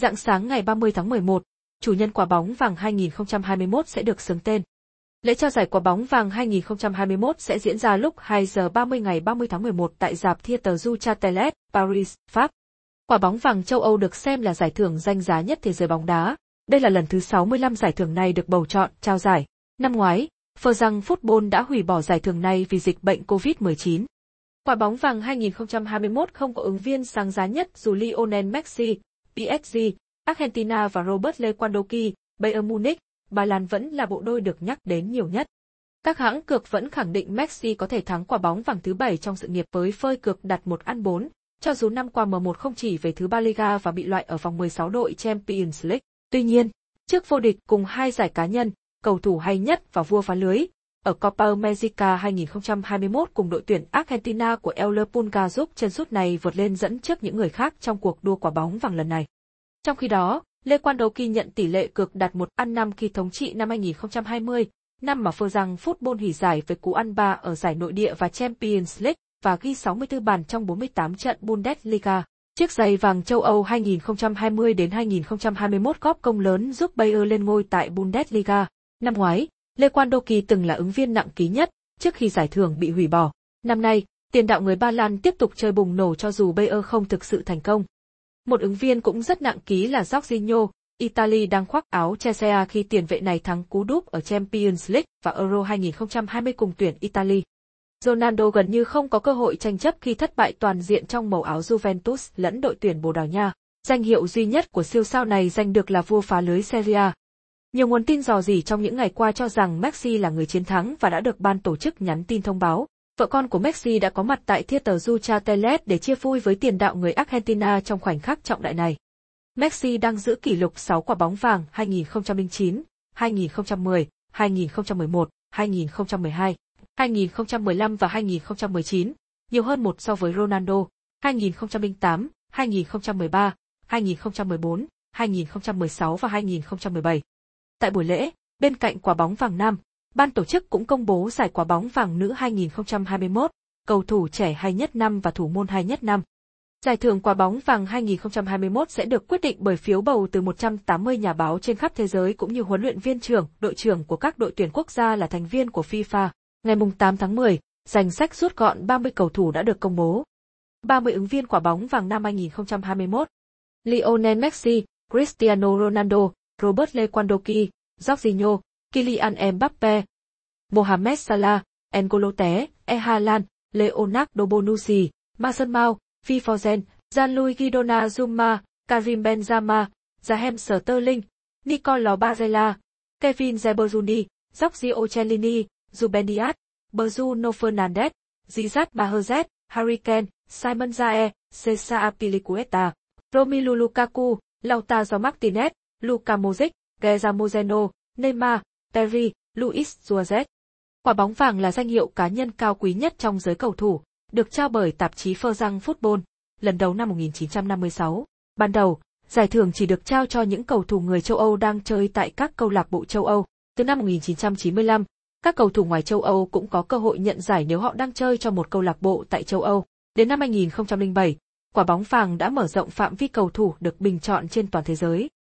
Dạng sáng ngày 30 tháng 11, chủ nhân quả bóng vàng 2021 sẽ được xướng tên. Lễ trao giải quả bóng vàng 2021 sẽ diễn ra lúc 2 giờ 30 ngày 30 tháng 11 tại dạp Theatre du Châtelet, Paris, Pháp. Quả bóng vàng châu Âu được xem là giải thưởng danh giá nhất thế giới bóng đá. Đây là lần thứ 65 giải thưởng này được bầu chọn, trao giải. Năm ngoái, Phờ rằng Football đã hủy bỏ giải thưởng này vì dịch bệnh COVID-19. Quả bóng vàng 2021 không có ứng viên sáng giá nhất dù Lionel Messi, PSG, Argentina và Robert Lewandowski, Bayern Munich, Ba Lan vẫn là bộ đôi được nhắc đến nhiều nhất. Các hãng cược vẫn khẳng định Messi có thể thắng quả bóng vàng thứ bảy trong sự nghiệp với phơi cược đặt một ăn bốn, cho dù năm qua M1 không chỉ về thứ ba Liga và bị loại ở vòng 16 đội Champions League. Tuy nhiên, trước vô địch cùng hai giải cá nhân, cầu thủ hay nhất và vua phá lưới, ở Copa America 2021 cùng đội tuyển Argentina của El Pulga giúp chân sút này vượt lên dẫn trước những người khác trong cuộc đua quả bóng vàng lần này. Trong khi đó, Lê Quan Đầu Kỳ nhận tỷ lệ cược đạt một ăn năm khi thống trị năm 2020, năm mà phơ rằng Football hủy giải với cú ăn ba ở giải nội địa và Champions League và ghi 64 bàn trong 48 trận Bundesliga. Chiếc giày vàng châu Âu 2020 đến 2021 góp công lớn giúp Bayer lên ngôi tại Bundesliga. Năm ngoái, Lê Quan Đô Kỳ từng là ứng viên nặng ký nhất trước khi giải thưởng bị hủy bỏ. Năm nay, tiền đạo người Ba Lan tiếp tục chơi bùng nổ cho dù Bayer không thực sự thành công. Một ứng viên cũng rất nặng ký là Jorginho, Italy đang khoác áo Chelsea khi tiền vệ này thắng cú đúp ở Champions League và Euro 2020 cùng tuyển Italy. Ronaldo gần như không có cơ hội tranh chấp khi thất bại toàn diện trong màu áo Juventus lẫn đội tuyển Bồ Đào Nha. Danh hiệu duy nhất của siêu sao này giành được là vua phá lưới Serie A. Nhiều nguồn tin dò dỉ trong những ngày qua cho rằng Messi là người chiến thắng và đã được ban tổ chức nhắn tin thông báo. Vợ con của Messi đã có mặt tại Theater du Teles để chia vui với tiền đạo người Argentina trong khoảnh khắc trọng đại này. Messi đang giữ kỷ lục 6 quả bóng vàng 2009, 2010, 2011, 2012, 2015 và 2019, nhiều hơn một so với Ronaldo, 2008, 2013, 2014, 2016 và 2017. Tại buổi lễ, bên cạnh quả bóng vàng nam, ban tổ chức cũng công bố giải quả bóng vàng nữ 2021, cầu thủ trẻ hay nhất năm và thủ môn hay nhất năm. Giải thưởng quả bóng vàng 2021 sẽ được quyết định bởi phiếu bầu từ 180 nhà báo trên khắp thế giới cũng như huấn luyện viên trưởng, đội trưởng của các đội tuyển quốc gia là thành viên của FIFA. Ngày 8 tháng 10, danh sách rút gọn 30 cầu thủ đã được công bố. 30 ứng viên quả bóng vàng năm 2021. Lionel Messi, Cristiano Ronaldo, Robert Lewandowski, Jorginho, Kylian Mbappe, Mohamed Salah, N'Golo Té, E. Haaland, Leonardo Bonucci, Mason Mount, Fifozen, Gianluigi Donnarumma, Karim Benzema, Raheem Sterling, Nicolò Barella, Kevin De Bruyne, Giorgio Cellini, Ruben Dias, Bruno Fernandes, Zizat Mahrez, Harry Kane, Simon Zae, Cesar Apilicueta, Romelu Lukaku, Lautaro Martinez, Luka Modric, Gerard Moreno, Neymar, Terry, Luis Suarez. Quả bóng vàng là danh hiệu cá nhân cao quý nhất trong giới cầu thủ, được trao bởi tạp chí Ferrang Football, lần đầu năm 1956. Ban đầu, giải thưởng chỉ được trao cho những cầu thủ người châu Âu đang chơi tại các câu lạc bộ châu Âu. Từ năm 1995, các cầu thủ ngoài châu Âu cũng có cơ hội nhận giải nếu họ đang chơi cho một câu lạc bộ tại châu Âu. Đến năm 2007, quả bóng vàng đã mở rộng phạm vi cầu thủ được bình chọn trên toàn thế giới.